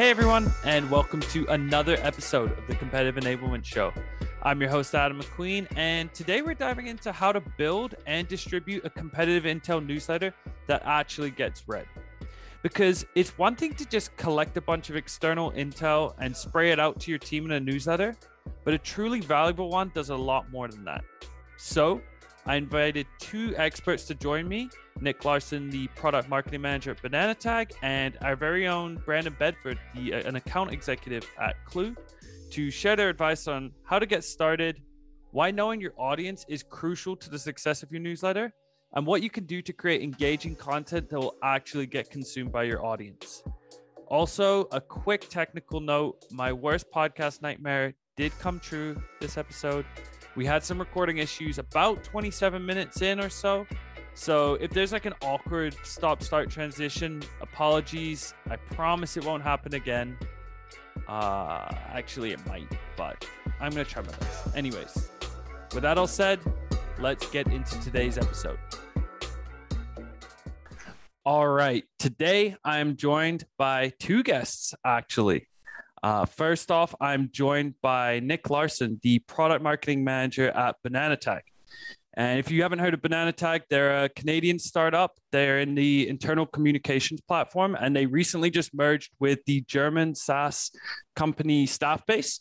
Hey everyone, and welcome to another episode of the Competitive Enablement Show. I'm your host, Adam McQueen, and today we're diving into how to build and distribute a competitive intel newsletter that actually gets read. Because it's one thing to just collect a bunch of external intel and spray it out to your team in a newsletter, but a truly valuable one does a lot more than that. So, I invited two experts to join me Nick Larson, the product marketing manager at Bananatag, and our very own Brandon Bedford, the, uh, an account executive at Klue, to share their advice on how to get started, why knowing your audience is crucial to the success of your newsletter, and what you can do to create engaging content that will actually get consumed by your audience. Also, a quick technical note my worst podcast nightmare did come true this episode. We had some recording issues about 27 minutes in or so. So if there's like an awkward stop start transition, apologies. I promise it won't happen again. Uh, actually, it might, but I'm going to try my best. Anyways, with that all said, let's get into today's episode. All right. Today, I'm joined by two guests, actually. Uh, first off, I'm joined by Nick Larson, the product marketing manager at Bananatag. And if you haven't heard of Bananatag, they're a Canadian startup. They're in the internal communications platform, and they recently just merged with the German SaaS company Staffbase.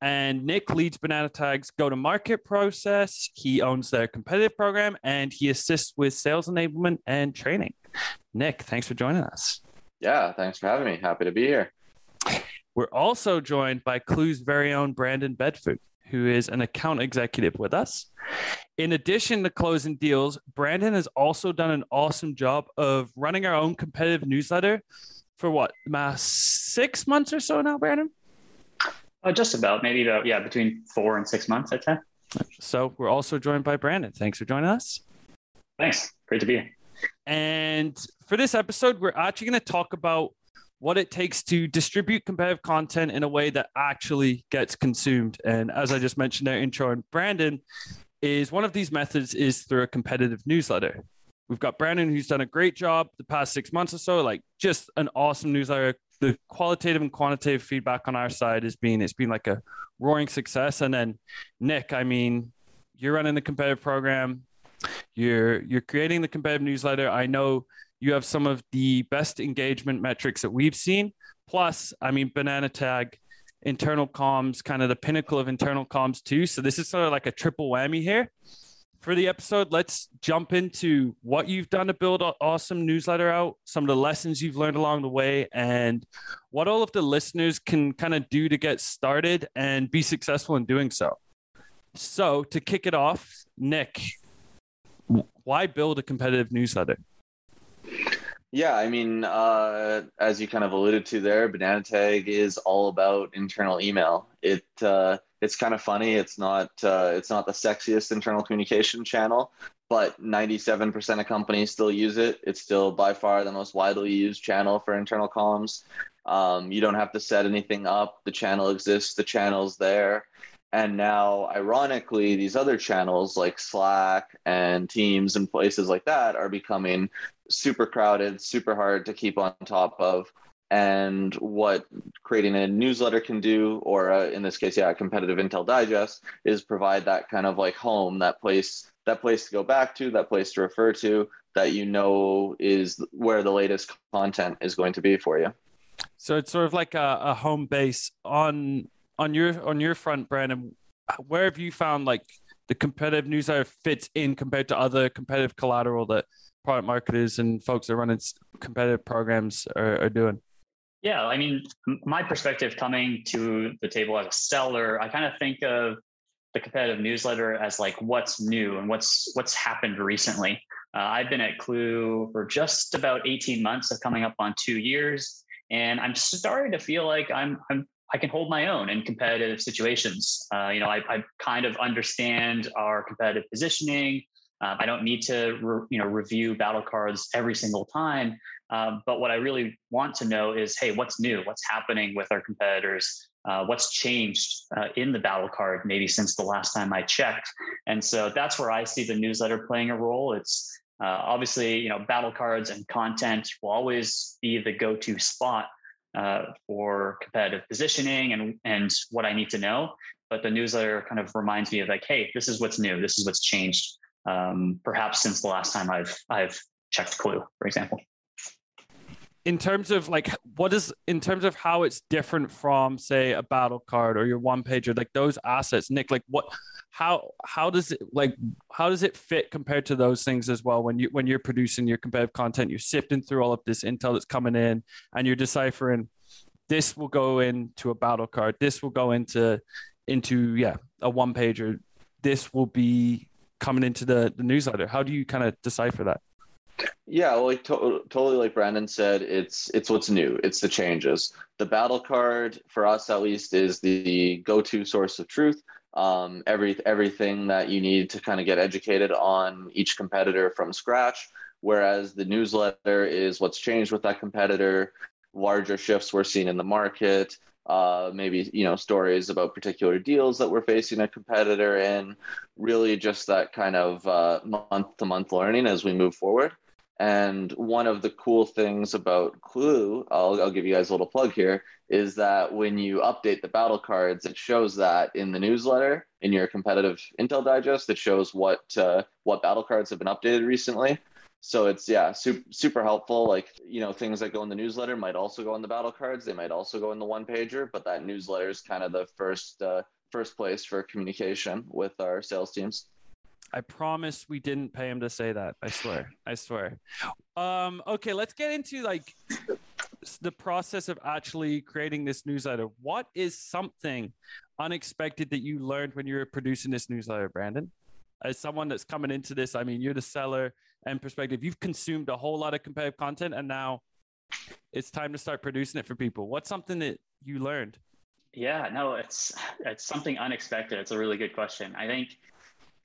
And Nick leads Bananatag's go to market process. He owns their competitive program and he assists with sales enablement and training. Nick, thanks for joining us. Yeah, thanks for having me. Happy to be here. We're also joined by Klue's very own Brandon Bedford, who is an account executive with us. In addition to closing deals, Brandon has also done an awesome job of running our own competitive newsletter for what, six months or so now, Brandon? Uh, just about, maybe about, yeah, between four and six months, I'd say. So we're also joined by Brandon. Thanks for joining us. Thanks. Great to be here. And for this episode, we're actually going to talk about what it takes to distribute competitive content in a way that actually gets consumed. And as I just mentioned in our intro, and Brandon is one of these methods is through a competitive newsletter. We've got Brandon who's done a great job the past six months or so, like just an awesome newsletter. The qualitative and quantitative feedback on our side has been it's been like a roaring success. And then Nick, I mean, you're running the competitive program, you're you're creating the competitive newsletter. I know you have some of the best engagement metrics that we've seen. Plus, I mean, Bananatag, internal comms, kind of the pinnacle of internal comms too. So this is sort of like a triple whammy here. For the episode, let's jump into what you've done to build an awesome newsletter out, some of the lessons you've learned along the way, and what all of the listeners can kind of do to get started and be successful in doing so. So, to kick it off, Nick, why build a competitive newsletter? Yeah, I mean, uh, as you kind of alluded to there, Banana Tag is all about internal email. It uh, it's kind of funny. It's not uh, it's not the sexiest internal communication channel, but 97% of companies still use it. It's still by far the most widely used channel for internal comms. Um, you don't have to set anything up. The channel exists. The channel's there. And now, ironically, these other channels like Slack and Teams and places like that are becoming super crowded, super hard to keep on top of. And what creating a newsletter can do, or uh, in this case, yeah, a competitive intel digest, is provide that kind of like home, that place, that place to go back to, that place to refer to, that you know is where the latest content is going to be for you. So it's sort of like a, a home base on on your on your front, Brandon. Where have you found like the competitive newsletter fits in compared to other competitive collateral that product marketers and folks that run competitive programs are, are doing? Yeah, I mean, my perspective coming to the table as a seller, I kind of think of the competitive newsletter as like what's new and what's what's happened recently. Uh, I've been at Klue for just about 18 months, of coming up on two years, and I'm starting to feel like I'm I'm I can hold my own in competitive situations. Uh, you know, I, I, kind of understand our competitive positioning. Um, I don't need to, re, you know, review battle cards every single time. Um, but what I really want to know is, hey, what's new? What's happening with our competitors? Uh, what's changed uh, in the battle card maybe since the last time I checked? And so that's where I see the newsletter playing a role. It's uh, obviously, you know, battle cards and content will always be the go-to spot. uh, for competitive positioning and and what I need to know. But the newsletter kind of reminds me of like, hey, this is what's new. This is what's changed. Um, perhaps since the last time I've I've checked Klue, for example. In terms of like what is in terms of how it's different from say a battle card or your one pager like those assets nick like what how how does it like how does it fit compared to those things as well when you when you're producing your competitive content you're sifting through all of this intel that's coming in and you're deciphering this will go into a battle card this will go into into yeah a one pager this will be coming into the the newsletter how do you kind of decipher that yeah, like to- totally like Brandon said, it's it's what's new. It's the changes. The battle card for us at least is the go-to source of truth. Um, every everything that you need to kind of get educated on each competitor from scratch. Whereas the newsletter is what's changed with that competitor, larger shifts we're seeing in the market, uh, maybe you know stories about particular deals that we're facing a competitor in. Really, just that kind of month to month learning as we move forward. And one of the cool things about Klue, I'll, I'll, give you guys a little plug here, is that when you update the battle cards, it shows that in the newsletter, in your competitive intel digest, it shows what uh, what battle cards have been updated recently. So it's yeah, super super helpful. Like you know, things that go in the newsletter might also go in the battle cards. They might also go in the one pager, but that newsletter is kind of the first uh, first place for communication with our sales teams. I promise we didn't pay him to say that. I swear. I swear. Um, okay, let's get into like the process of actually creating this newsletter. What is something unexpected that you learned when you were producing this newsletter, Brandon? As someone that's coming into this, I mean, you're the seller and perspective. You've consumed a whole lot of competitive content, and now it's time to start producing it for people. What's something that you learned? Yeah, no, it's it's something unexpected. It's a really good question. I think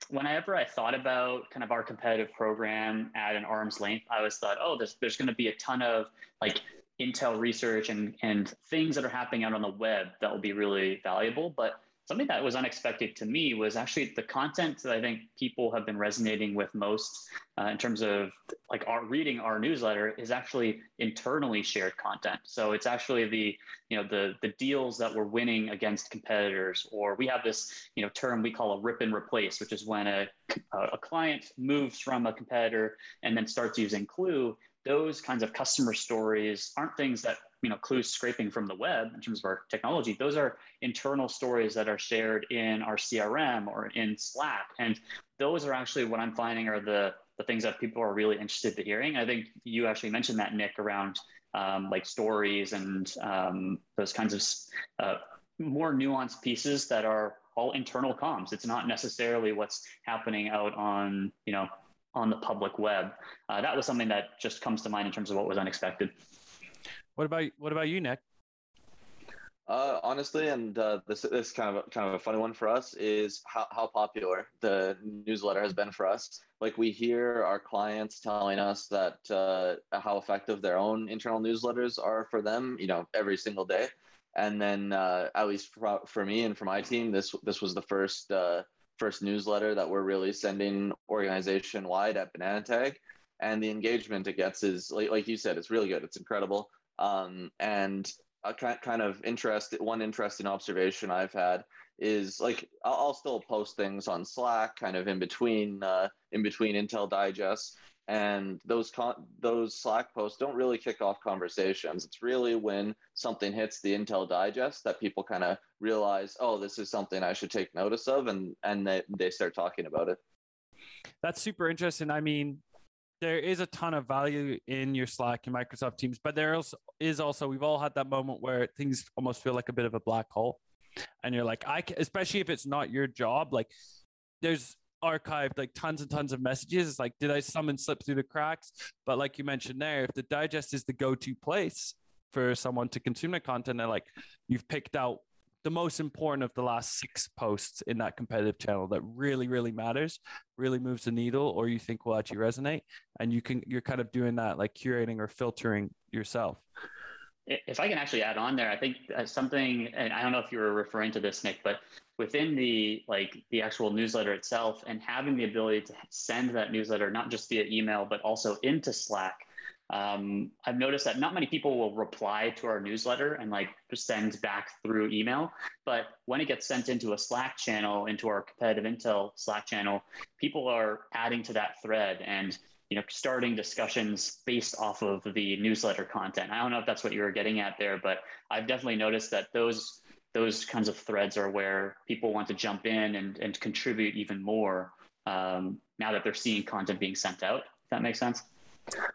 whenever I thought about kind of our competitive program at an arm's length, I always thought, oh, there's there's going to be a ton of like intel research and and things that are happening out on the web that will be really valuable. But something that was unexpected to me was actually the content that I think people have been resonating with most uh, in terms of like our reading our newsletter is actually internally shared content. So it's actually the you know the the deals that we're winning against competitors, or we have this you know term we call a rip and replace, which is when a a client moves from a competitor and then starts using Klue. Those kinds of customer stories aren't things that you know Klue's scraping from the web in terms of our technology those are internal stories that are shared in our crm or in slack. And those are actually what i'm finding are the the things that people are really interested in hearing. I think you actually mentioned that nick around um, like stories and um, those kinds of uh, more nuanced pieces that are all internal comms. It's not necessarily what's happening out on you know on the public web. Uh, that was something that just comes to mind in terms of what was unexpected what about what about you, Nick? Uh, honestly, and uh, this this kind of kind of a funny one for us is how, how popular the newsletter has been for us. Like we hear our clients telling us that uh, how effective their own internal newsletters are for them. You know, every single day. And then uh, at least for, for me and for my team, this this was the first uh, first newsletter that we're really sending organization wide at Bananatag, and the engagement it gets is like, like you said, it's really good. It's incredible. Um, and a kind of interest, one interesting observation I've had is like I'll, I'll still post things on Slack, kind of in between uh, in between Intel digests, and those con- those Slack posts don't really kick off conversations. It's really when something hits the Intel digest that people kind of realize, oh, this is something I should take notice of, and and they, they start talking about it. That's super interesting. I mean, there is a ton of value in your Slack and Microsoft Teams, but there is also we've all had that moment where things almost feel like a bit of a black hole, and you're like, I can, especially if it's not your job, like there's archived like tons and tons of messages. It's like, did I summon slip through the cracks? But like you mentioned there, if the digest is the go-to place for someone to consume the content, and like you've picked out the most important of the last six posts in that competitive channel that really really matters really moves the needle or you think will actually resonate and you can you're kind of doing that like curating or filtering yourself. If i can actually add on there i think uh, something and i don't know if you were referring to this nick but within the like the actual newsletter itself and having the ability to send that newsletter not just via email but also into slack um, I've noticed that not many people will reply to our newsletter and like send back through email. But when it gets sent into a Slack channel, into our competitive intel Slack channel, people are adding to that thread and you know starting discussions based off of the newsletter content. I don't know if that's what you were getting at there, but I've definitely noticed that those those kinds of threads are where people want to jump in and, and contribute even more um, now that they're seeing content being sent out. If that makes sense.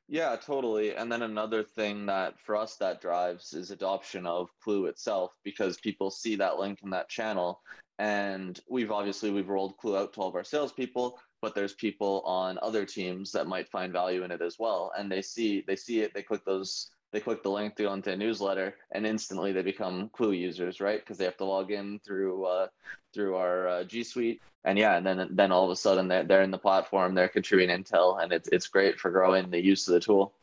Yeah, totally. And then another thing that for us that drives is adoption of Klue itself because people see that link in that channel. And we've obviously we've rolled Klue out to all of our salespeople, but there's people on other teams that might find value in it as well. And they see they see it, they click those they click the link to go into a newsletter and instantly they become Klue users right? Because they have to log in through uh, through our uh, g suite. And yeah and then then all of a sudden they're, they're in the platform they're contributing intel and it's, it's great for growing the use of the tool.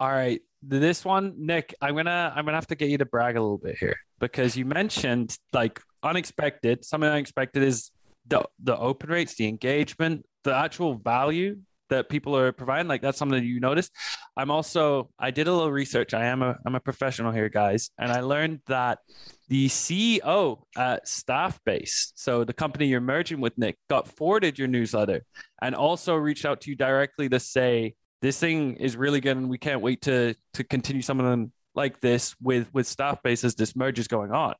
All right. This one nick i'm gonna i'm gonna have to get you to brag a little bit here because you mentioned like unexpected. Something unexpected is the the open rates the engagement the actual value that people are providing like that's something that you noticed. I'm also i did a little research. I am a i'm a professional here guys and i learned that the ceo at staffbase so the company you're merging with nick got forwarded your newsletter and also reached out to you directly to say this thing is really good and we can't wait to to continue some of them like this with with Staffbase as this merge is going on.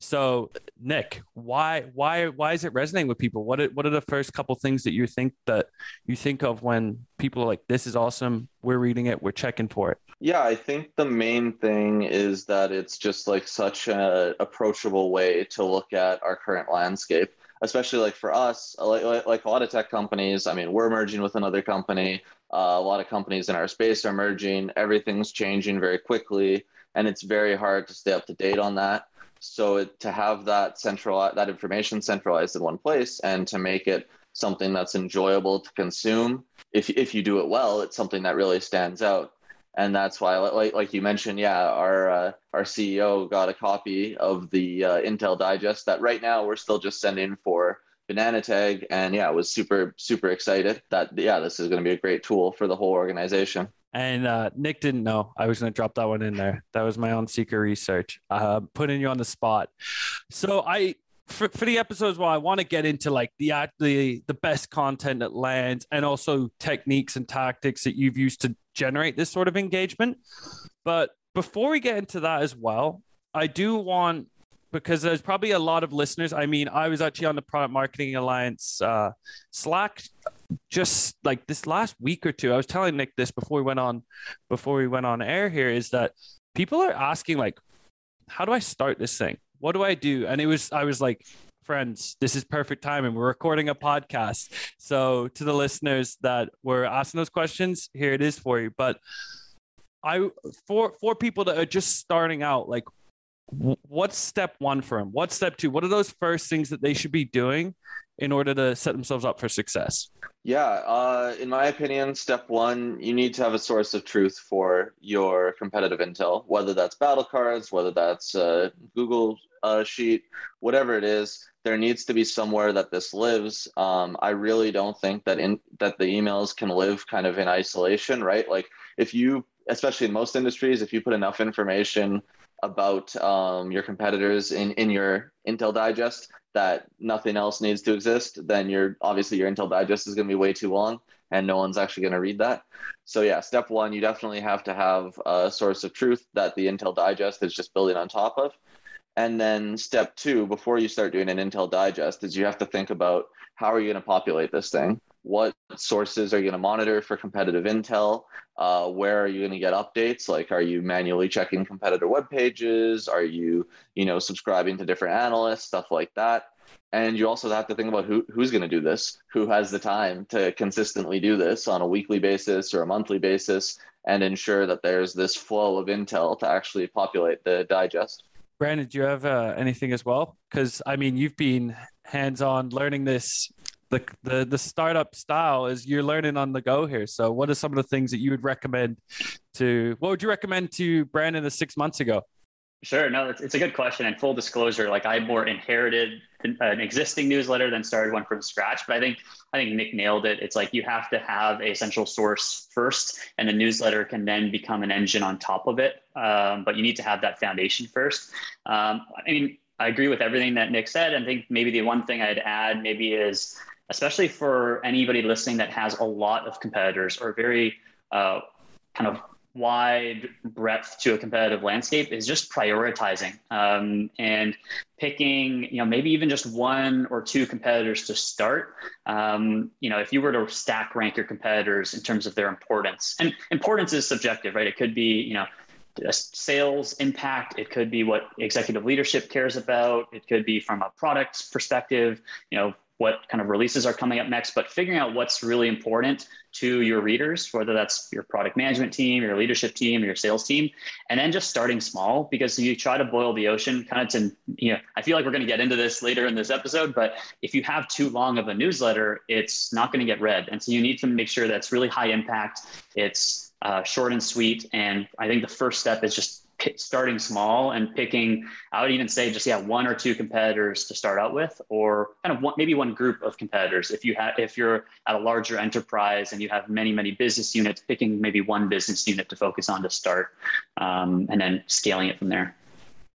So Nick, why why why is it resonating with people? What are, what are the first couple things that you think that you think of when people are like this is awesome, we're reading it, we're checking for it? Yeah, I think the main thing is that it's just like such an approachable way to look at our current landscape especially like for us, like, like, a lot of tech companies. I mean, we're merging with another company. Uh, a lot of companies in our space are merging. Everything's changing very quickly, and it's very hard to stay up to date on that. So it, to have that central that information centralized in one place and to make it something that's enjoyable to consume, if if you do it well, it's something that really stands out. And that's why, like like you mentioned, yeah, our uh, our CEO got a copy of the uh, Intel Digest that right now we're still just sending for Bananatag and yeah i was super super excited that yeah this is going to be a great tool for the whole organization and uh, Nick didn't know I was going to drop that one in there. That was my own secret research, uh, putting you on the spot. So I, for, for the episodes, well, I want to get into like the the the best content that lands, and also techniques and tactics that you've used to generate this sort of engagement. But before we get into that as well, I do want because there's probably a lot of listeners. I mean, I was actually on the Product Marketing Alliance uh, Slack just like this last week or two. I was telling Nick this before we went on before we went on air here is that people are asking like, how do I start this thing? What do I do? And it was I was like, friends, this is perfect timing. We're recording a podcast. So to the listeners that were asking those questions, here it is for you. But I for for people that are just starting out, like what's step one for them? What's step two? What are those first things that they should be doing in order to set themselves up for success? Yeah, uh, in my opinion, step one, you need to have a source of truth for your competitive intel, whether that's battle cards, whether that's uh, Google uh, Sheet, whatever it is. There needs to be somewhere that this lives. Um, I really don't think that in that the emails can live kind of in isolation, right? Like if you, especially in most industries, if you put enough information about um, your competitors in, in your Intel Digest that nothing else needs to exist, then you're obviously your Intel Digest is going to be way too long and no one's actually going to read that. So yeah, step one, you definitely have to have a source of truth that the Intel Digest is just building on top of. And then step two, before you start doing an Intel Digest, is you have to think about how are you going to populate this thing? What sources are you going to monitor for competitive intel? Uh, where are you going to get updates? Like, are you manually checking competitor web pages? Are you, you know, subscribing to different analysts, stuff like that? And you also have to think about who, who's going to do this, who has the time to consistently do this on a weekly basis or a monthly basis, and ensure that there's this flow of intel to actually populate the digest. Brandon, do you have uh, anything as well? Because I mean, you've been hands-on learning this. The, the the startup style is you're learning on the go here. So, what are some of the things that you would recommend to? What would you recommend to Brandon the six months ago? Sure. No, it's, it's a good question. And full disclosure, like I more inherited an existing newsletter than started one from scratch. But I think I think Nick nailed it. It's like you have to have a central source first, and the newsletter can then become an engine on top of it. Um, but you need to have that foundation first. Um, I mean, I agree with everything that Nick said. I think maybe the one thing I'd add maybe is, especially for anybody listening that has a lot of competitors or very uh, kind of wide breadth to a competitive landscape is just prioritizing um, and picking you know maybe even just one or two competitors to start. Um, you know if you were to stack rank your competitors in terms of their importance and importance is subjective right? It could be you know sales impact. It could be what executive leadership cares about. It could be from a product perspective you know what kind of releases are coming up next, but figuring out what's really important to your readers, whether that's your product management team, your leadership team, your sales team, and then just starting small because you try to boil the ocean kind of to, you know, I feel like we're going to get into this later in this episode, but if you have too long of a newsletter, it's not going to get read. And so you need to make sure that's really high impact. It's uh, short and sweet. And I think the first step is just starting small and picking i would even say just yeah one or two competitors to start out with or kind of one, maybe one group of competitors if you have if you're at a larger enterprise and you have many many business units picking maybe one business unit to focus on to start um, and then scaling it from there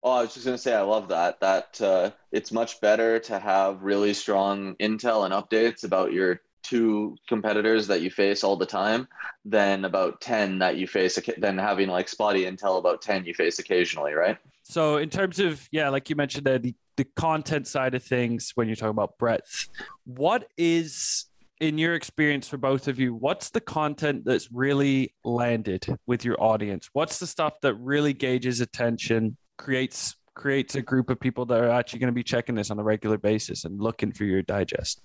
Oh, I was just going to say, I love that. That uh, it's much better to have really strong intel and updates about your two competitors that you face all the time than about 10 that you face than having like spotty intel about 10 you face occasionally right? So in terms of yeah like you mentioned the, the content side of things when you're talking about breadth what is in your experience for both of you what's the content that's really landed with your audience? What's the stuff that really gauges attention creates creates a group of people that are actually going to be checking this on a regular basis and looking for your digest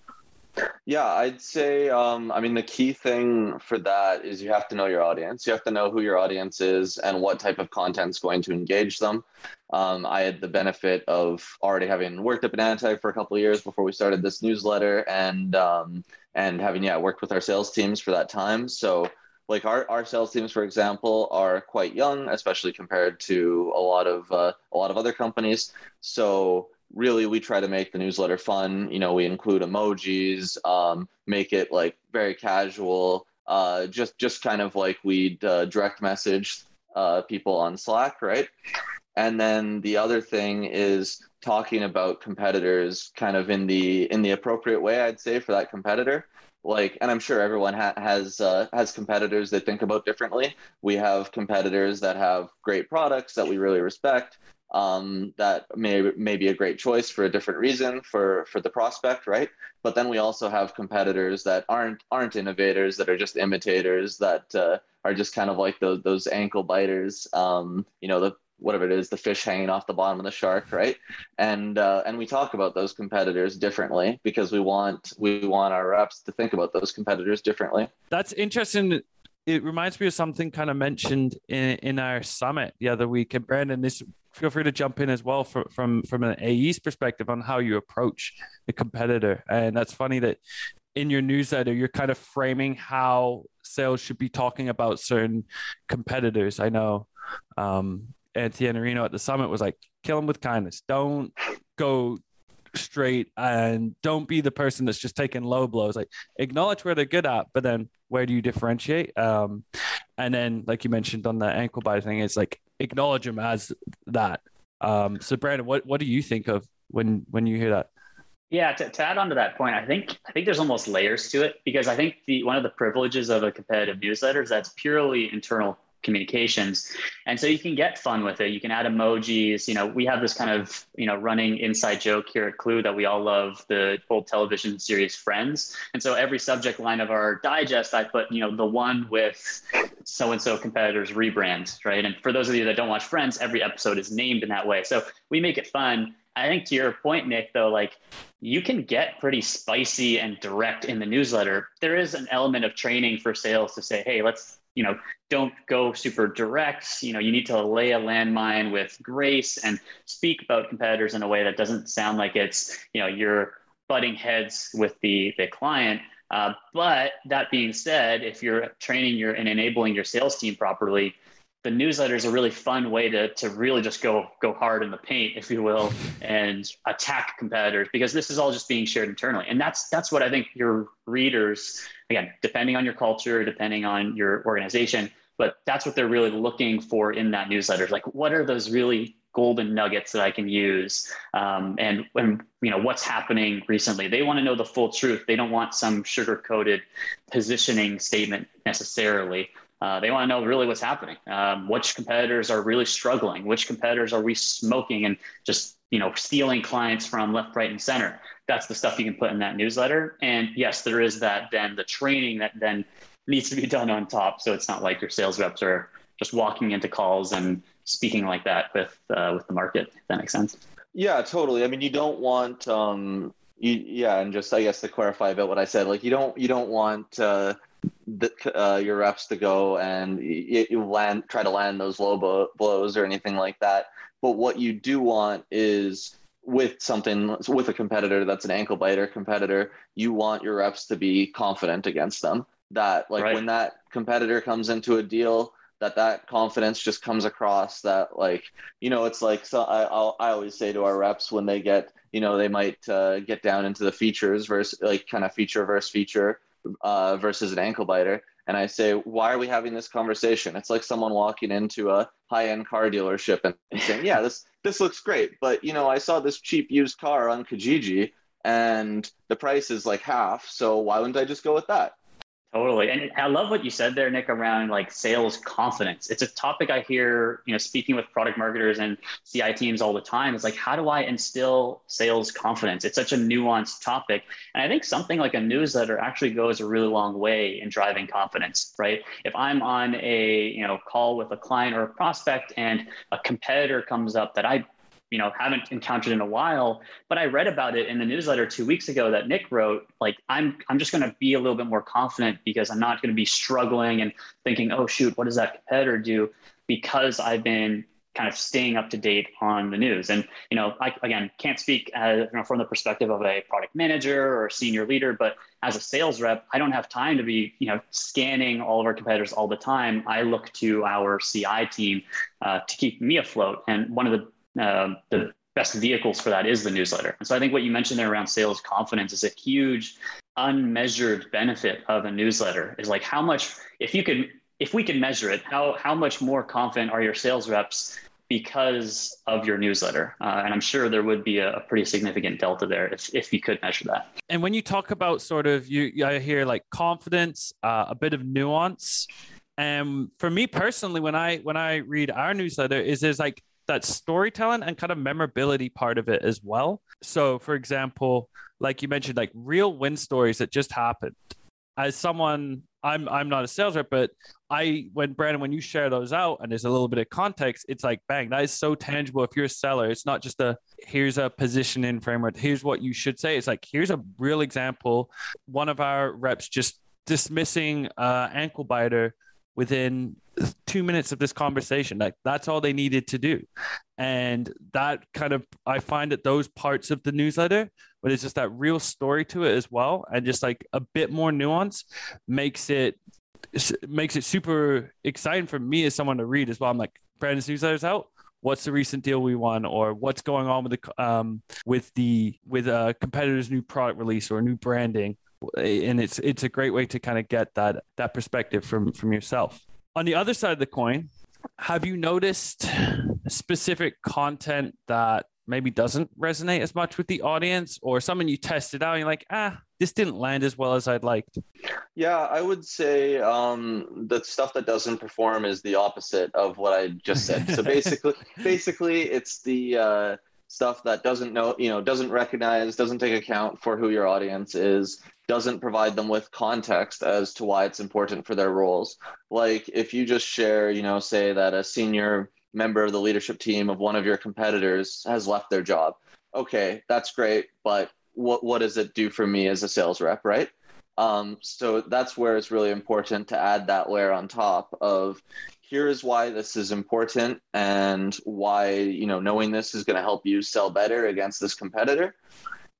yeah, I'd say, um, I mean, the key thing for that is you have to know your audience. You have to know who your audience is and what type of content is going to engage them. Um, I had the benefit of already having worked at Bananatag for a couple of years before we started this newsletter, and um, and having yeah worked with our sales teams for that time. So like our, our sales teams for example are quite young especially compared to a lot of uh, a lot of other companies so really we try to make the newsletter fun. You know we include emojis um, make it like very casual uh, just just kind of like we'd uh, direct message uh, people on slack right? And then the other thing is talking about competitors kind of in the in the appropriate way i'd say for that competitor. Like and i'm sure everyone ha- has uh, has competitors they think about differently. We have competitors that have great products that we really respect um, that may, may be a great choice for a different reason for, for the prospect, right? But then we also have competitors that aren't aren't innovators, that are just imitators, that uh, are just kind of like those those ankle biters. Um, you know, the whatever it is, the fish hanging off the bottom of the shark, right? And uh, and we talk about those competitors differently because we want we want our reps to think about those competitors differently. That's interesting it reminds me of something kind of mentioned in, in our summit the other week. And Brandon, this feel free to jump in as well from from from an AE's perspective on how you approach a competitor. And that's funny that in your newsletter you're kind of framing how sales should be talking about certain competitors. I know um, Anthony Reno at the summit was like, "Kill them with kindness. Don't go." straight and don't be the person that's just taking low blows like acknowledge where they're good at but then where do you differentiate um and then like you mentioned on the ankle bite thing it's like acknowledge him as that. Um, so Brandon, what what do you think of when when you hear that? Yeah, to, to add on to that point, I think I think there's almost layers to it because I think the one of the privileges of a competitive newsletter is that's purely internal communications. And so you can get fun with it. You can add emojis. You know, we have this kind of, you know, running inside joke here at Klue that we all love the old television series Friends. And so every subject line of our digest, I put, you know, the one with so and so competitors rebrand, right? And for those of you that don't watch Friends, every episode is named in that way. So we make it fun. I think to your point, Nick, though, like you can get pretty spicy and direct in the newsletter. There is an element of training for sales to say, hey, let's you know don't go super direct. You know you need to lay a landmine with grace and speak about competitors in a way that doesn't sound like it's you know you're butting heads with the the client. Uh, but that being said if you're training your and enabling your sales team properly the newsletter is a really fun way to, to really just go go hard in the paint, if you will, and attack competitors because this is all just being shared internally. And that's that's what I think your readers, again, depending on your culture, depending on your organization, but that's what they're really looking for in that newsletter. Like, what are those really golden nuggets that I can use, um, and when you know what's happening recently. They want to know the full truth. They don't want some sugar coated positioning statement necessarily. Uh, they want to know really what's happening. Um, which competitors are really struggling? Which competitors are we smoking and just you know stealing clients from left, right, and center? That's the stuff you can put in that newsletter. And yes, there is that then the training that then needs to be done on top. So it's not like your sales reps are just walking into calls and speaking like that with uh, with the market. If that makes sense. Yeah, totally. I mean, you don't want um, you, yeah, and just I guess to clarify about what I said, like you don't you don't want uh, the, uh, your reps to go and you, you land try to land those low bo- blows or anything like that. But what you do want is with something with a competitor that's an ankle biter competitor, you want your reps to be confident against them. That like right. when that competitor comes into a deal, that that confidence just comes across. That like you know it's like so I I'll, I always say to our reps when they get you know they might uh, get down into the features versus like kind of feature versus feature uh, versus an ankle biter. And I say, why are we having this conversation? It's like someone walking into a high-end car dealership and, and saying, yeah, this this looks great, but you know, I saw this cheap used car on Kijiji and the price is like half. So why wouldn't I just go with that? Totally. And I love what you said there, Nick, around like sales confidence. It's a topic I hear, you know, speaking with product marketers and CI teams all the time. It's like, how do I instill sales confidence? It's such a nuanced topic. And I think something like a newsletter actually goes a really long way in driving confidence, right? If I'm on a, you know, call with a client or a prospect and a competitor comes up that I you know haven't encountered in a while but i read about it in the newsletter two weeks ago that nick wrote like i'm i'm just going to be a little bit more confident because i'm not going to be struggling and thinking oh shoot what does that competitor do because i've been kind of staying up to date on the news. And you know i again can't speak as, you know, from the perspective of a product manager or senior leader but as a sales rep i don't have time to be you know scanning all of our competitors all the time. I look to our ci team uh, to keep me afloat. And one of the um, the best vehicles for that is the newsletter. And so I think what you mentioned there around sales confidence is a huge unmeasured benefit of a newsletter. Is like how much if you could if we could measure it how how much more confident are your sales reps because of your newsletter? Uh, and i'm sure there would be a, a, pretty significant delta there if, if you could measure that. And when you talk about sort of you i hear like confidence uh, a bit of nuance. And for me personally when i when i read our newsletter is there's like that storytelling and kind of memorability part of it as well. So, for example, like you mentioned, like real win stories that just happened. As someone, I'm I'm not a sales rep, but I when Brandon, when you share those out and there's a little bit of context, it's like bang, that is so tangible. If you're a seller, it's not just a here's a position in framework, here's what you should say. It's like here's a real example. One of our reps just dismissing uh, ankle biter within two minutes of this conversation. Like that's all they needed to do. And that kind of, I find that those parts of the newsletter, but it's just that real story to it as well. And just like a bit more nuance makes it, makes it super exciting for me as someone to read as well. I'm like, Brandon's newsletter's out. What's the recent deal we won, or what's going on with the um, with the with a competitor's new product release or new branding? And it's it's a great way to kind of get that that perspective from from yourself. On the other side of the coin have you noticed specific content that maybe doesn't resonate as much with the audience or something you tested out and you're like ah this didn't land as well as i'd liked yeah i would say um, the stuff that doesn't perform is the opposite of what i just said. So basically basically it's the uh, stuff that doesn't know you know doesn't recognize doesn't take account for who your audience is doesn't provide them with context as to why it's important for their roles. Like if you just share, you know, say that a senior member of the leadership team of one of your competitors has left their job. Okay, that's great, but what what does it do for me as a sales rep, right? Um, so that's where it's really important to add that layer on top of here is why this is important and why you know knowing this is going to help you sell better against this competitor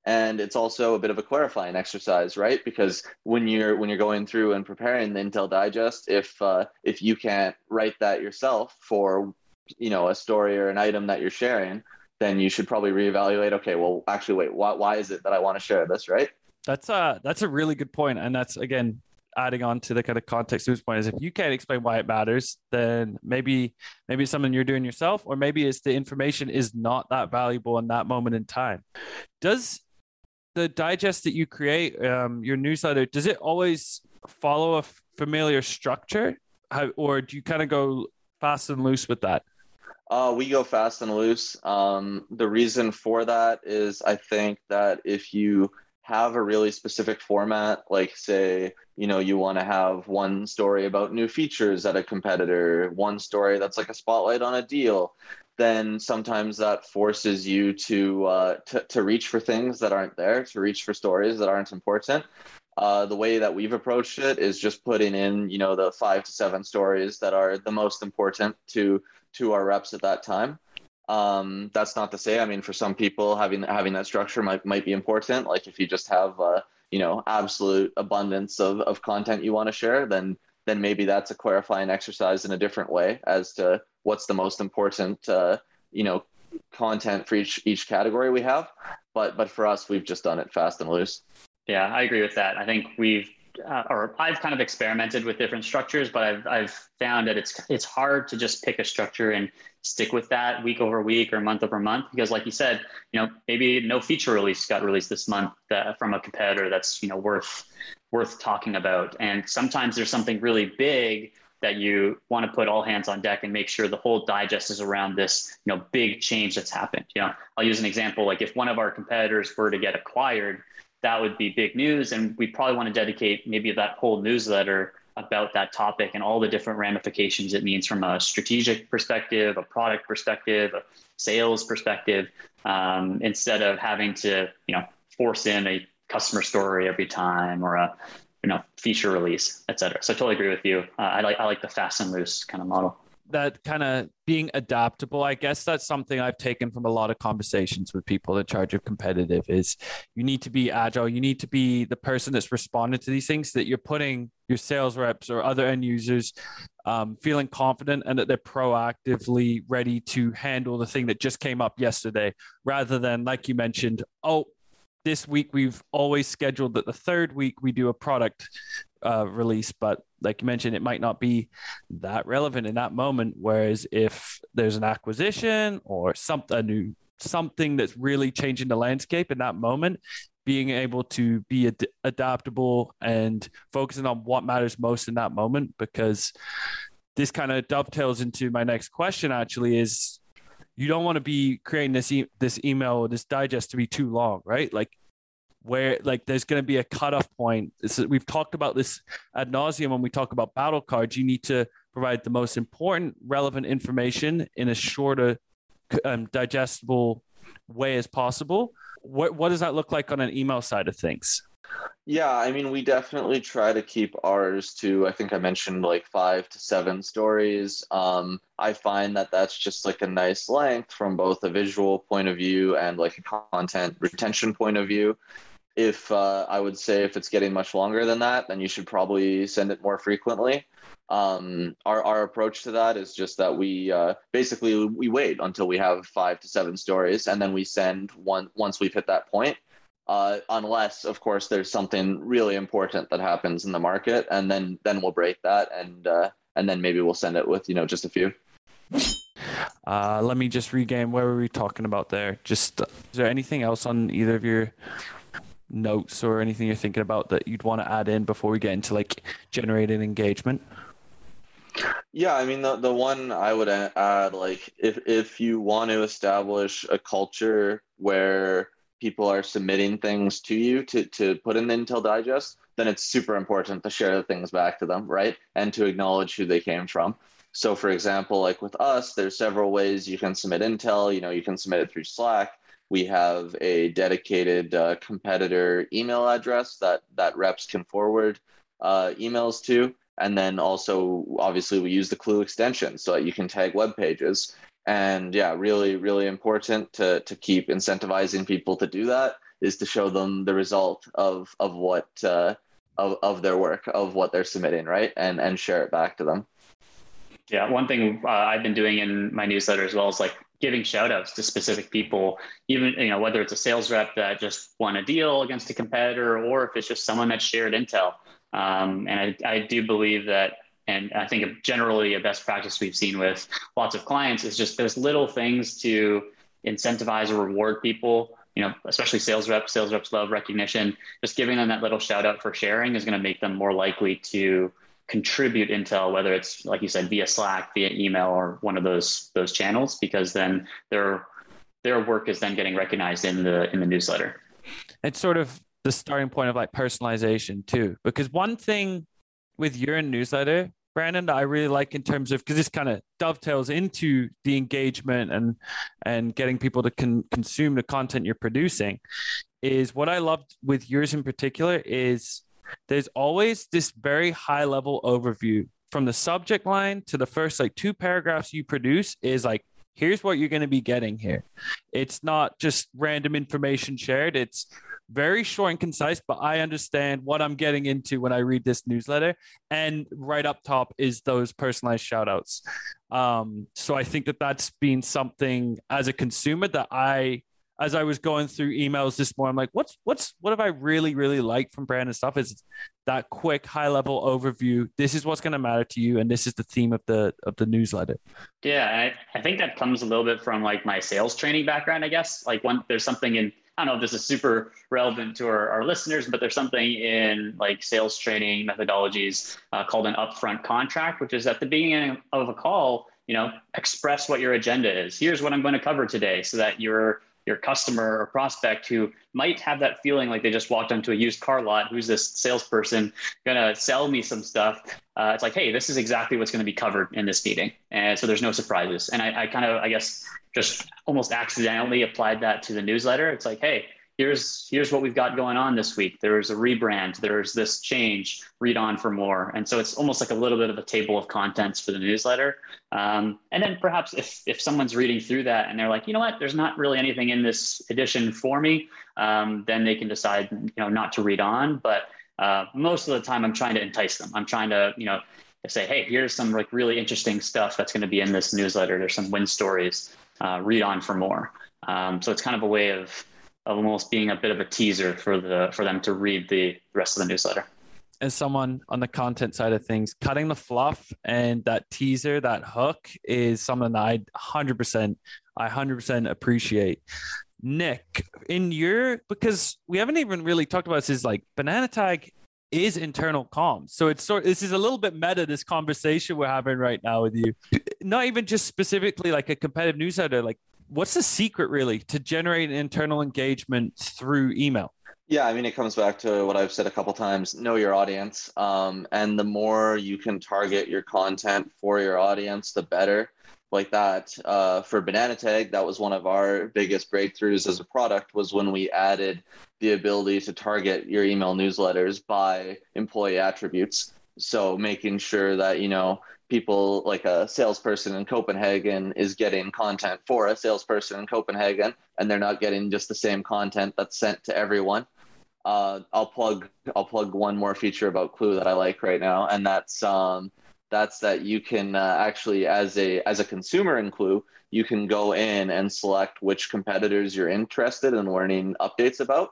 and it's also a bit of a clarifying exercise right? Because when you're when you're going through and preparing the intel digest if uh, if you can't write that yourself for you know a story or an item that you're sharing then you should probably reevaluate okay well actually wait why, why is it that i want to share this right? That's a that's a really good point and that's again adding on to the kind of context this point is if you can't explain why it matters then maybe maybe it's something you're doing yourself or maybe it's the information is not that valuable in that moment in time. Does the digest that you create um, your newsletter does it always follow a familiar structure How, or do you kind of go fast and loose with that uh, we go fast and loose. Um, the reason for that is I think that if you have a really specific format, like say, you know, you want to have one story about new features at a competitor, one story that's like a spotlight on a deal, then sometimes that forces you to uh, to, to reach for things that aren't there, to reach for stories that aren't important. Uh, the way that we've approached it is just putting in, you know, the five to seven stories that are the most important to to our reps at that time. Um, that's not to say, I mean, for some people, having having that structure might might be important. Like if you just have, uh, you know, absolute abundance of of content you want to share, then then maybe that's a clarifying exercise in a different way as to what's the most important, uh, you know, content for each each category we have. But but for us, we've just done it fast and loose. Yeah, I agree with that. I think we've uh, or I've kind of experimented with different structures, but I've I've found that it's it's hard to just pick a structure and stick with that week over week or month over month because, like you said, you know maybe no feature release got released this month from a competitor that's you know worth worth talking about, and sometimes there's something really big that you want to put all hands on deck and make sure the whole digest is around this you know big change that's happened. You know, I'll use an example like if one of our competitors were to get acquired that would be big news. And we probably want to dedicate maybe that whole newsletter about that topic and all the different ramifications it means from a strategic perspective, a product perspective, a sales perspective, um, instead of having to, you know, force in a customer story every time or a, you know, feature release, et cetera. So I totally agree with you. Uh, I like I like the fast and loose kind of model that kind of being adaptable i guess that's something i've taken from a lot of conversations with people in charge of competitive is you need to be agile you need to be the person that's responding to these things that you're putting your sales reps or other end users um, feeling confident and that they're proactively ready to handle the thing that just came up yesterday rather than like you mentioned oh this week we've always scheduled that the third week we do a product uh, release, but like you mentioned, it might not be that relevant in that moment. Whereas if there's an acquisition or new something that's really changing the landscape in that moment, being able to be ad- adaptable and focusing on what matters most in that moment, because this kind of dovetails into my next question. Actually, is you don't want to be creating this e- this email or this digest to be too long, right? Like where like there's going to be a cutoff point. It's, we've talked about this ad nauseum when we talk about battle cards. You need to provide the most important, relevant information in a um, digestible way as possible. What what does that look like on an email side of things? Yeah, I mean, we definitely try to keep ours to, I think I mentioned like five to seven stories. Um, I find that that's just like a nice length from both a visual point of view and like a content retention point of view if uh, I would say if it's getting much longer than that, then you should probably send it more frequently. Um, our our approach to that is just that we uh, basically we wait until we have five to seven stories, and then we send one once we've hit that point. Uh, unless, of course, there's something really important that happens in the market, and then then we'll break that, and uh, and then maybe we'll send it with you know just a few. Uh, let me just regain. Where were we talking about there? Just is there anything else on either of your notes or anything you're thinking about that you'd want to add in before we get into like generating engagement? Yeah, I mean the the one I would add like if if you want to establish a culture where people are submitting things to you to to put in the Intel Digest, then it's super important to share the things back to them, right? And to acknowledge who they came from. So for example, like with us, there's several ways you can submit Intel. You know, you can submit it through Slack we have a dedicated uh, competitor email address that that reps can forward uh, emails to, and then also obviously we use the Klue extension so that you can tag web pages. And yeah, really, really important to to keep incentivizing people to do that. is to show them the result of of what uh, of, of their work of what they're submitting right and and share it back to them yeah one thing uh, i've been doing in my newsletter as well is like giving shout outs to specific people even you know whether it's a sales rep that just won a deal against a competitor or if it's just someone that shared intel um, and I, I do believe that and I think generally a best practice we've seen with lots of clients is just those little things to incentivize or reward people you know, especially sales reps, sales reps love recognition. Just giving them that little shout out for sharing is going to make them more likely to contribute intel, whether it's like you said, via Slack, via email, or one of those those channels, because then their their work is then getting recognized in the in the newsletter. It's sort of the starting point of like personalization too, because one thing with your newsletter Brandon, I really like in terms of because this kind of dovetails into the engagement and and getting people to con- consume the content you're producing. Is what I loved with yours in particular is there's always this very high level overview from the subject line to the first like two paragraphs you produce is like here's what you're going to be getting here. It's not just random information shared. It's very short and concise, but I understand what I'm getting into when I read this newsletter. And right up top is those personalized shout outs. Um, so I think that that's been something as a consumer that I, as I was going through emails this morning, I'm like, what's, what's, what have I really, really liked from Brandon stuff is that quick high level overview. This is what's going to matter to you. And this is the theme of the, of the newsletter. Yeah. I, I think that comes a little bit from like my sales training background, I guess. Like one, there's something in, I don't know if this is super relevant to our, our listeners, but there's something in like sales training methodologies uh, called an upfront contract, which is at the beginning of a call, you know, express what your agenda is. Here's what I'm going to cover today so that your your customer or prospect who might have that feeling like they just walked onto a used car lot who's this salesperson gonna sell me some stuff? Uh, it's like hey this is exactly what's going to be covered in this meeting. And so there's no surprises. And i, I kind of i guess just almost accidentally applied that to the newsletter. It's like, hey, here's here's what we've got going on this week. There's a rebrand. There's this change. Read on for more. And so it's almost like a little bit of a table of contents for the newsletter. Um, and then perhaps if if someone's reading through that and they're like, you know what, there's not really anything in this edition for me, um, then they can decide, you know, not to read on. But uh, most of the time, I'm trying to entice them. I'm trying to, you know, say, hey, here's some like really interesting stuff that's going to be in this newsletter. There's some win stories uh, read on for more. Um, so it's kind of a way of, of almost being a bit of a teaser for the for them to read the rest of the newsletter. As someone on the content side of things, cutting the fluff and that teaser, that hook is something that I 100%, I 100% appreciate. Nick, in your because we haven't even really talked about this is like Bananatag is internal comms. So it's sort this is a little bit meta this conversation we're having right now with you. Not even just specifically like a competitive newsletter, like what's the secret really to generate internal engagement through email? Yeah, I mean, it comes back to what I've said a couple times know your audience. Um, and the more you can target your content for your audience, the better. Like that uh, for Bananatag, that was one of our biggest breakthroughs as a product was when we added the ability to target your email newsletters by employee attributes. So making sure that, you know, people like a salesperson in Copenhagen is getting content for a salesperson in Copenhagen and they're not getting just the same content that's sent to everyone. Uh, I'll plug I'll plug one more feature about Klue that I like right now, and that's um, that's that you can uh, actually as a as a consumer in Klue, you can go in and select which competitors you're interested in learning updates about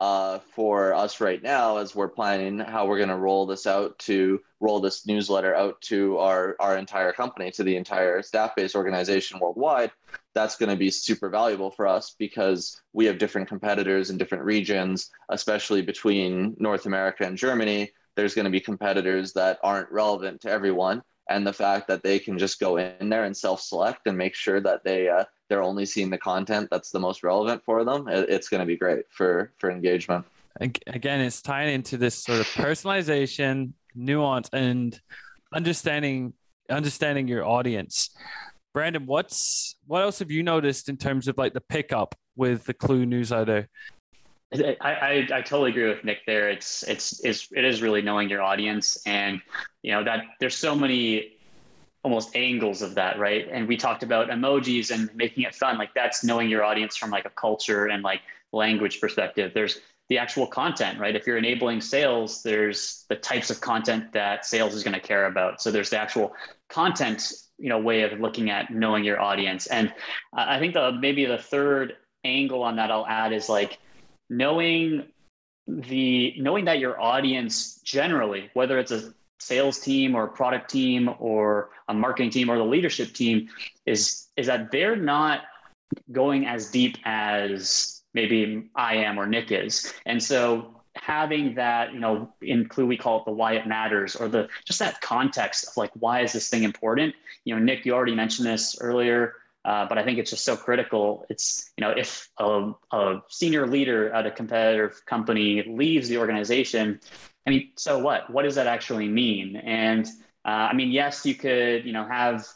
uh, for us right now as we're planning how we're going to roll this out to roll this newsletter out to our, our entire company, to the entire Staffbase organization worldwide. That's going to be super valuable for us because we have different competitors in different regions, especially between North America and Germany. There's going to be competitors that aren't relevant to everyone. And the fact that they can just go in there and self select and make sure that they, uh, they're only seeing the content that's the most relevant for them, it's going to be great for for engagement. Again, it's tying into this sort of personalization, nuance, and understanding understanding your audience. Brandon, what's what else have you noticed in terms of like the pickup with the Klue newsletter? I, I, I totally agree with Nick there. It's it's it's it is really knowing your audience, and you know that there's so many almost angles of that, right? And we talked about emojis and making it fun. Like that's knowing your audience from like a culture and like language perspective. There's the actual content, right? If you're enabling sales, there's the types of content that sales is going to care about. So there's the actual content, you know, way of looking at knowing your audience. And I think the maybe the third angle on that I'll add is like knowing the knowing that your audience generally, whether it's a sales team or a product team or a marketing team or the leadership team, is is that they're not going as deep as maybe I am or Nick is. And so having that, you know, in Klue we call it the why it matters or the just that context of like why is this thing important? You know, Nick, you already mentioned this earlier. Uh, but I think it's just so critical. It's, you know, if a, a senior leader at a competitive company leaves the organization, I mean, so what? What does that actually mean? And uh, I mean, yes, you could, you know, have,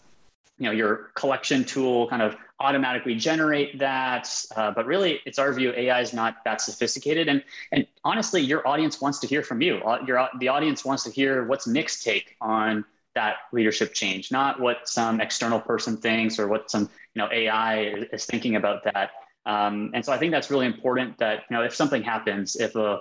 you know, your collection tool kind of automatically generate that, uh, but really, it's our view AI is not that sophisticated. And and honestly, your audience wants to hear from you. Uh, your the audience wants to hear what's Nick's take on that leadership change, not what some external person thinks or what some you know AI is thinking about that. Um, and so I think that's really important. That you know, if something happens, if a,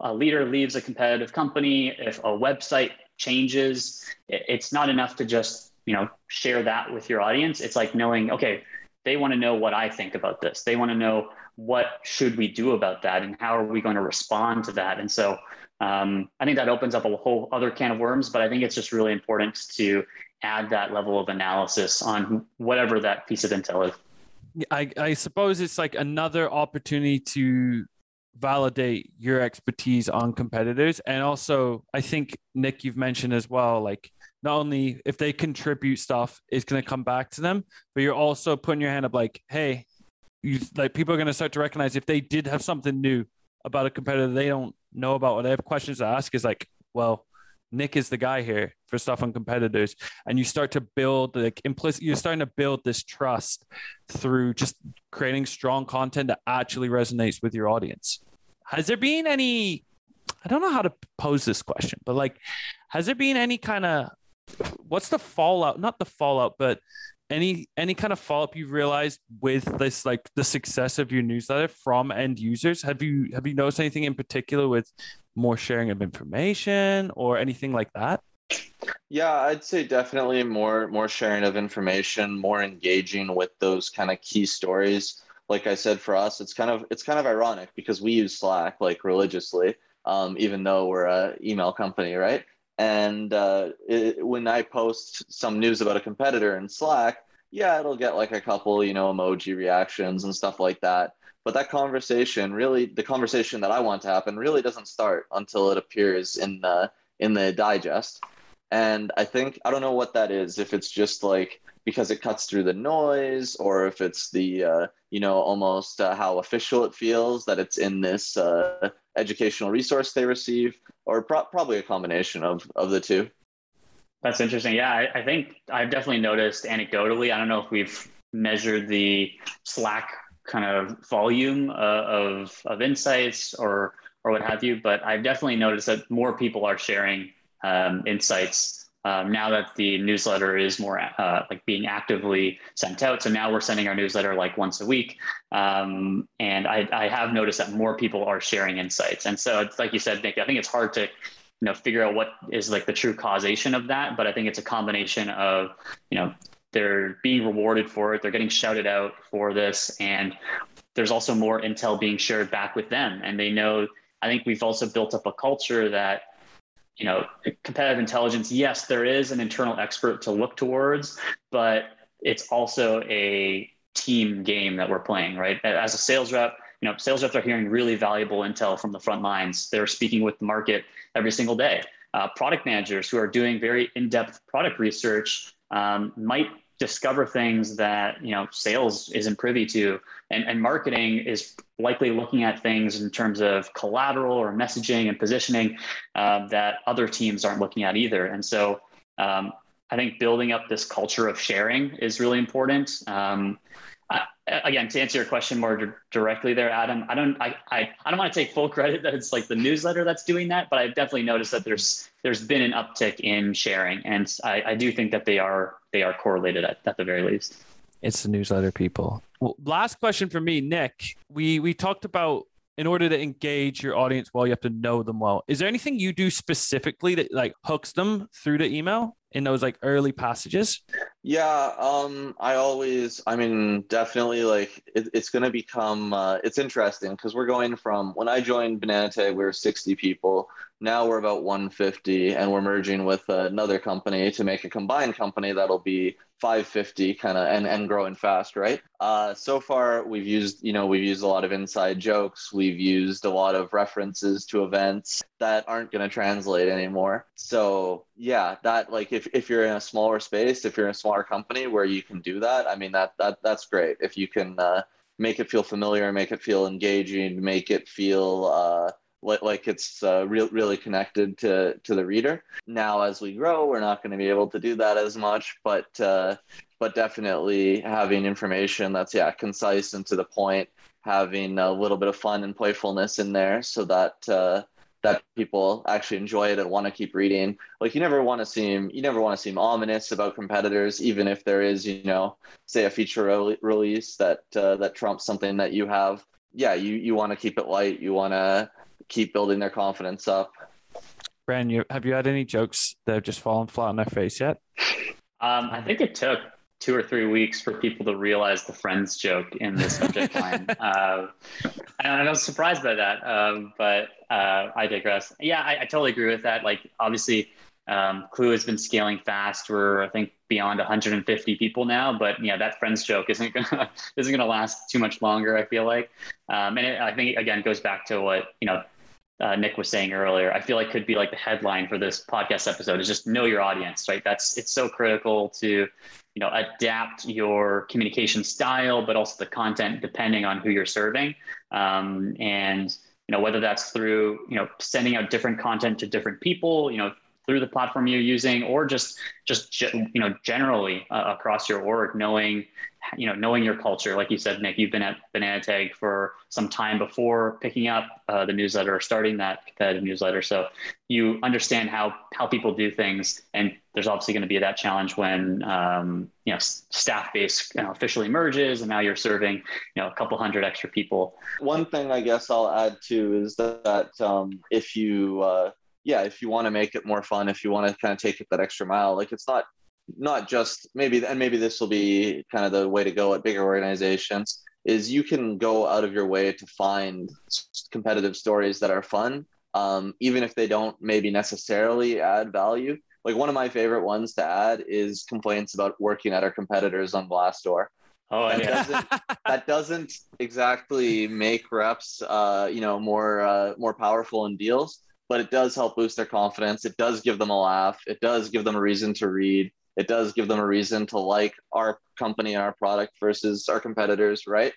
a leader leaves a competitive company, if a website changes, it's not enough to just you know share that with your audience. It's like knowing, okay, they want to know what I think about this. They want to know what should we do about that and how are we going to respond to that. And so um, I think that opens up a whole other can of worms, but I think it's just really important to add that level of analysis on whatever that piece of intel is. I, I suppose it's like another opportunity to validate your expertise on competitors. And also, I think, Nick, you've mentioned as well, like not only if they contribute stuff, it's going to come back to them, but you're also putting your hand up like, hey, you like people are going to start to recognize if they did have something new about a competitor they don't know about or they have questions to ask is like, well, Nick is the guy here for stuff on competitors. And you start to build like implicit, you're starting to build this trust through just creating strong content that actually resonates with your audience. Has there been any, I don't know how to pose this question, but like, has there been any kind of, what's the fallout? Not the fallout, but any any kind of follow up you've realized with this like the success of your newsletter from end users? Have you have you noticed anything in particular with more sharing of information or anything like that? Yeah i'd say definitely more more sharing of information more engaging with those kind of key stories. Like i said for us it's kind of it's kind of ironic because we use slack like religiously um, even though we're a email company right and uh, it, when I post some news about a competitor in Slack, yeah, it'll get like a couple, you know, emoji reactions and stuff like that. But that conversation, really, the conversation that I want to happen, really doesn't start until it appears in the in the digest. And I think I don't know what that is. If it's just like because it cuts through the noise, or if it's the uh, you know almost uh, how official it feels that it's in this uh, educational resource they receive, or pro- probably a combination of of the two. That's interesting. Yeah, I, I, think I've definitely noticed anecdotally. I don't know if we've measured the Slack kind of volume uh, of of insights or or what have you, but I've definitely noticed that more people are sharing um, insights um, now that the newsletter is more uh, like being actively sent out. So now we're sending our newsletter like once a week. Um, and I, I, have noticed that more people are sharing insights. And so it's like you said, Nick, I think it's hard to, you know, figure out what is like the true causation of that. But I think it's a combination of, you know, they're being rewarded for it. They're getting shouted out for this. And there's also more intel being shared back with them. And they know, I think we've also built up a culture that you know, competitive intelligence, yes, there is an internal expert to look towards, but it's also a team game that we're playing, right? As a sales rep, you know, sales reps are hearing really valuable intel from the front lines. They're speaking with the market every single day. Uh, product managers who are doing very in-depth product research um, might discover things that you know sales isn't privy to. And, and marketing is likely looking at things in terms of collateral or messaging and positioning uh, that other teams aren't looking at either. And so um, i think building up this culture of sharing is really important. Um, I, again to answer your question more d- directly there adam i don't I, I, I don't want to take full credit that it's like the newsletter that's doing that but i've definitely noticed that there's there's been an uptick in sharing and i, I do think that they are they are correlated at, at the very least it's the newsletter people Well, last question for me, Nick. We we talked about in order to engage your audience well, you have to know them well. Is there anything you do specifically that like hooks them through the email in those like early passages? Yeah, um, I always, I mean, definitely like it, it's going to become, uh, it's interesting because we're going from when I joined Bananatag, we were 60 people. Now we're about 150 and we're merging with another company to make a combined company that'll be 550 kind of and, and growing fast, right? Uh, so far, we've used, you know, we've used a lot of inside jokes. We've used a lot of references to events that aren't going to translate anymore. So yeah, that like if, if you're in a smaller space, if you're in a smaller company where you can do that, I mean, that, that that's great. If you can uh, make it feel familiar, make it feel engaging, make it feel, uh, like it's uh, re- really connected to to the reader. Now, as we grow, we're not going to be able to do that as much, but uh, but definitely having information that's yeah concise and to the point, having a little bit of fun and playfulness in there, so that. That people actually enjoy it and want to keep reading. Like you never want to seem you never want to seem ominous about competitors, even if there is you know say a feature re- release that uh, that trumps something that you have. Yeah, you you want to keep it light. You want to keep building their confidence up. Brand, you have you had any jokes that have just fallen flat on their face yet? Um, I think it took two or three weeks for people to realize the friends joke in the subject line. Uh, and I was surprised by that, um, but uh, I digress. Yeah, I, I, totally agree with that. Like, obviously, um, Klue has been scaling fast. We're, I think, beyond 150 people now. But yeah, that friends joke isn't gonna isn't gonna last too much longer. I feel like, um, and it, I think again goes back to what you know uh, Nick was saying earlier, I feel like could be like the headline for this podcast episode is just know your audience, right? That's it's so critical to, you know, adapt your communication style, but also the content depending on who you're serving. Um, and you know whether that's through you know sending out different content to different people, you know, through the platform you're using, or just just you know generally uh, across your org, knowing you know, knowing your culture, like you said, Nick, you've been at Bananatag for some time before picking up uh, the newsletter or starting that competitive newsletter. So you understand how how people do things, and there's obviously going to be that challenge when um, you know Staffbase you know, officially merges, and now you're serving you know a couple hundred extra people. One thing I guess I'll add too is that um, if you uh, yeah, if you want to make it more fun, if you want to kind of take it that extra mile, like it's not not just maybe and maybe this will be kind of the way to go at bigger organizations is you can go out of your way to find competitive stories that are fun um, even if they don't maybe necessarily add value like one of my favorite ones to add is complaints about working at our competitors on glassdoor Oh, that yeah. doesn't that doesn't exactly make reps, uh, you know, more uh, more powerful in deals, but it does help boost their confidence. It does give them a laugh. It does give them a reason to read it does give them a reason to like our company and our product versus our competitors, right?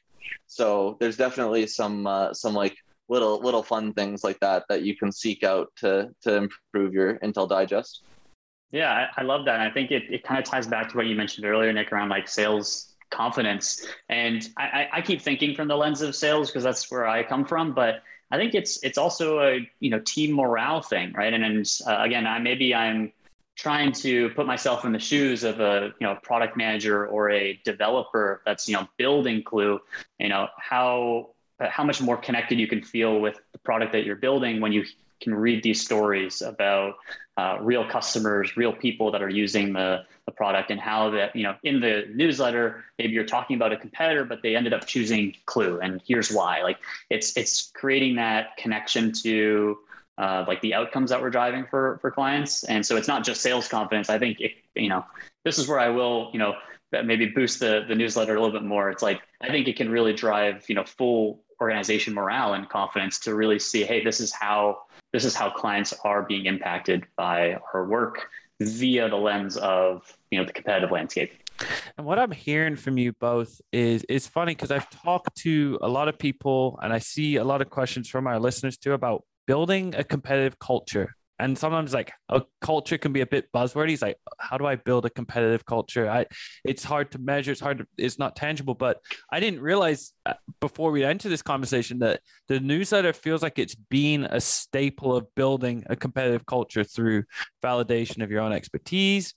So there's definitely some uh, some like little little fun things like that that you can seek out to to improve your Intel Digest. Yeah, I, I love that. And I think it, it kind of ties back to what you mentioned earlier, Nick, around like sales confidence. And I, I keep thinking from the lens of sales because that's where I come from, but I think it's it's also a you know team morale thing, right? And, and uh, again, I maybe I'm trying to put myself in the shoes of a you know product manager or a developer that's you know building Klue you know how how much more connected you can feel with the product that you're building when you can read these stories about uh, real customers real people that are using the, the product and how that you know in the newsletter maybe you're talking about a competitor but they ended up choosing Klue and here's why. Like it's it's creating that connection to uh, like the outcomes that we're driving for for clients. And so it's not just sales confidence. I think it, you know this is where I will you know maybe boost the the newsletter a little bit more. It's like I think it can really drive you know full organization morale and confidence to really see hey this is how this is how clients are being impacted by our work via the lens of you know the competitive landscape. And what I'm hearing from you both is it's funny because I've talked to a lot of people and I see a lot of questions from our listeners too about building a competitive culture. And sometimes like a culture can be a bit buzzwordy. He's like, how do I build a competitive culture? I, it's hard to measure. It's hard to, it's not tangible, but I didn't realize uh, before we enter this conversation that the newsletter feels like it's been a staple of building a competitive culture through validation of your own expertise,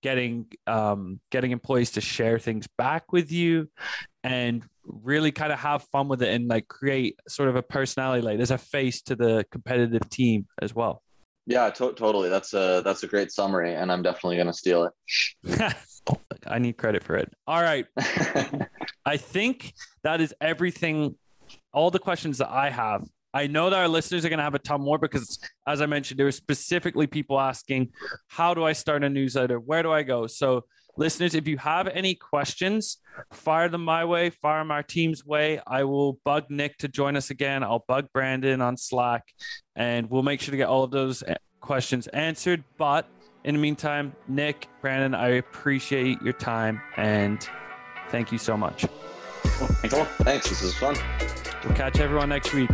getting um, getting employees to share things back with you and really kind of have fun with it and like create sort of a personality like there's a face to the competitive team as well. Yeah to- totally. That's a that's a great summary and i'm definitely going to steal it. I need credit for it. All right. I think that is everything all the questions that i have. I know that our listeners are going to have a ton more because, as I mentioned, there were specifically people asking, How do I start a newsletter? Where do I go? So, listeners, if you have any questions, fire them my way, fire them our team's way. I will bug Nick to join us again. I'll bug Brandon on Slack, and we'll make sure to get all of those eh, questions answered. But in the meantime, Nick, Brandon, I appreciate your time and thank you so much. Thanks. Thanks. This is fun. We'll catch everyone next week.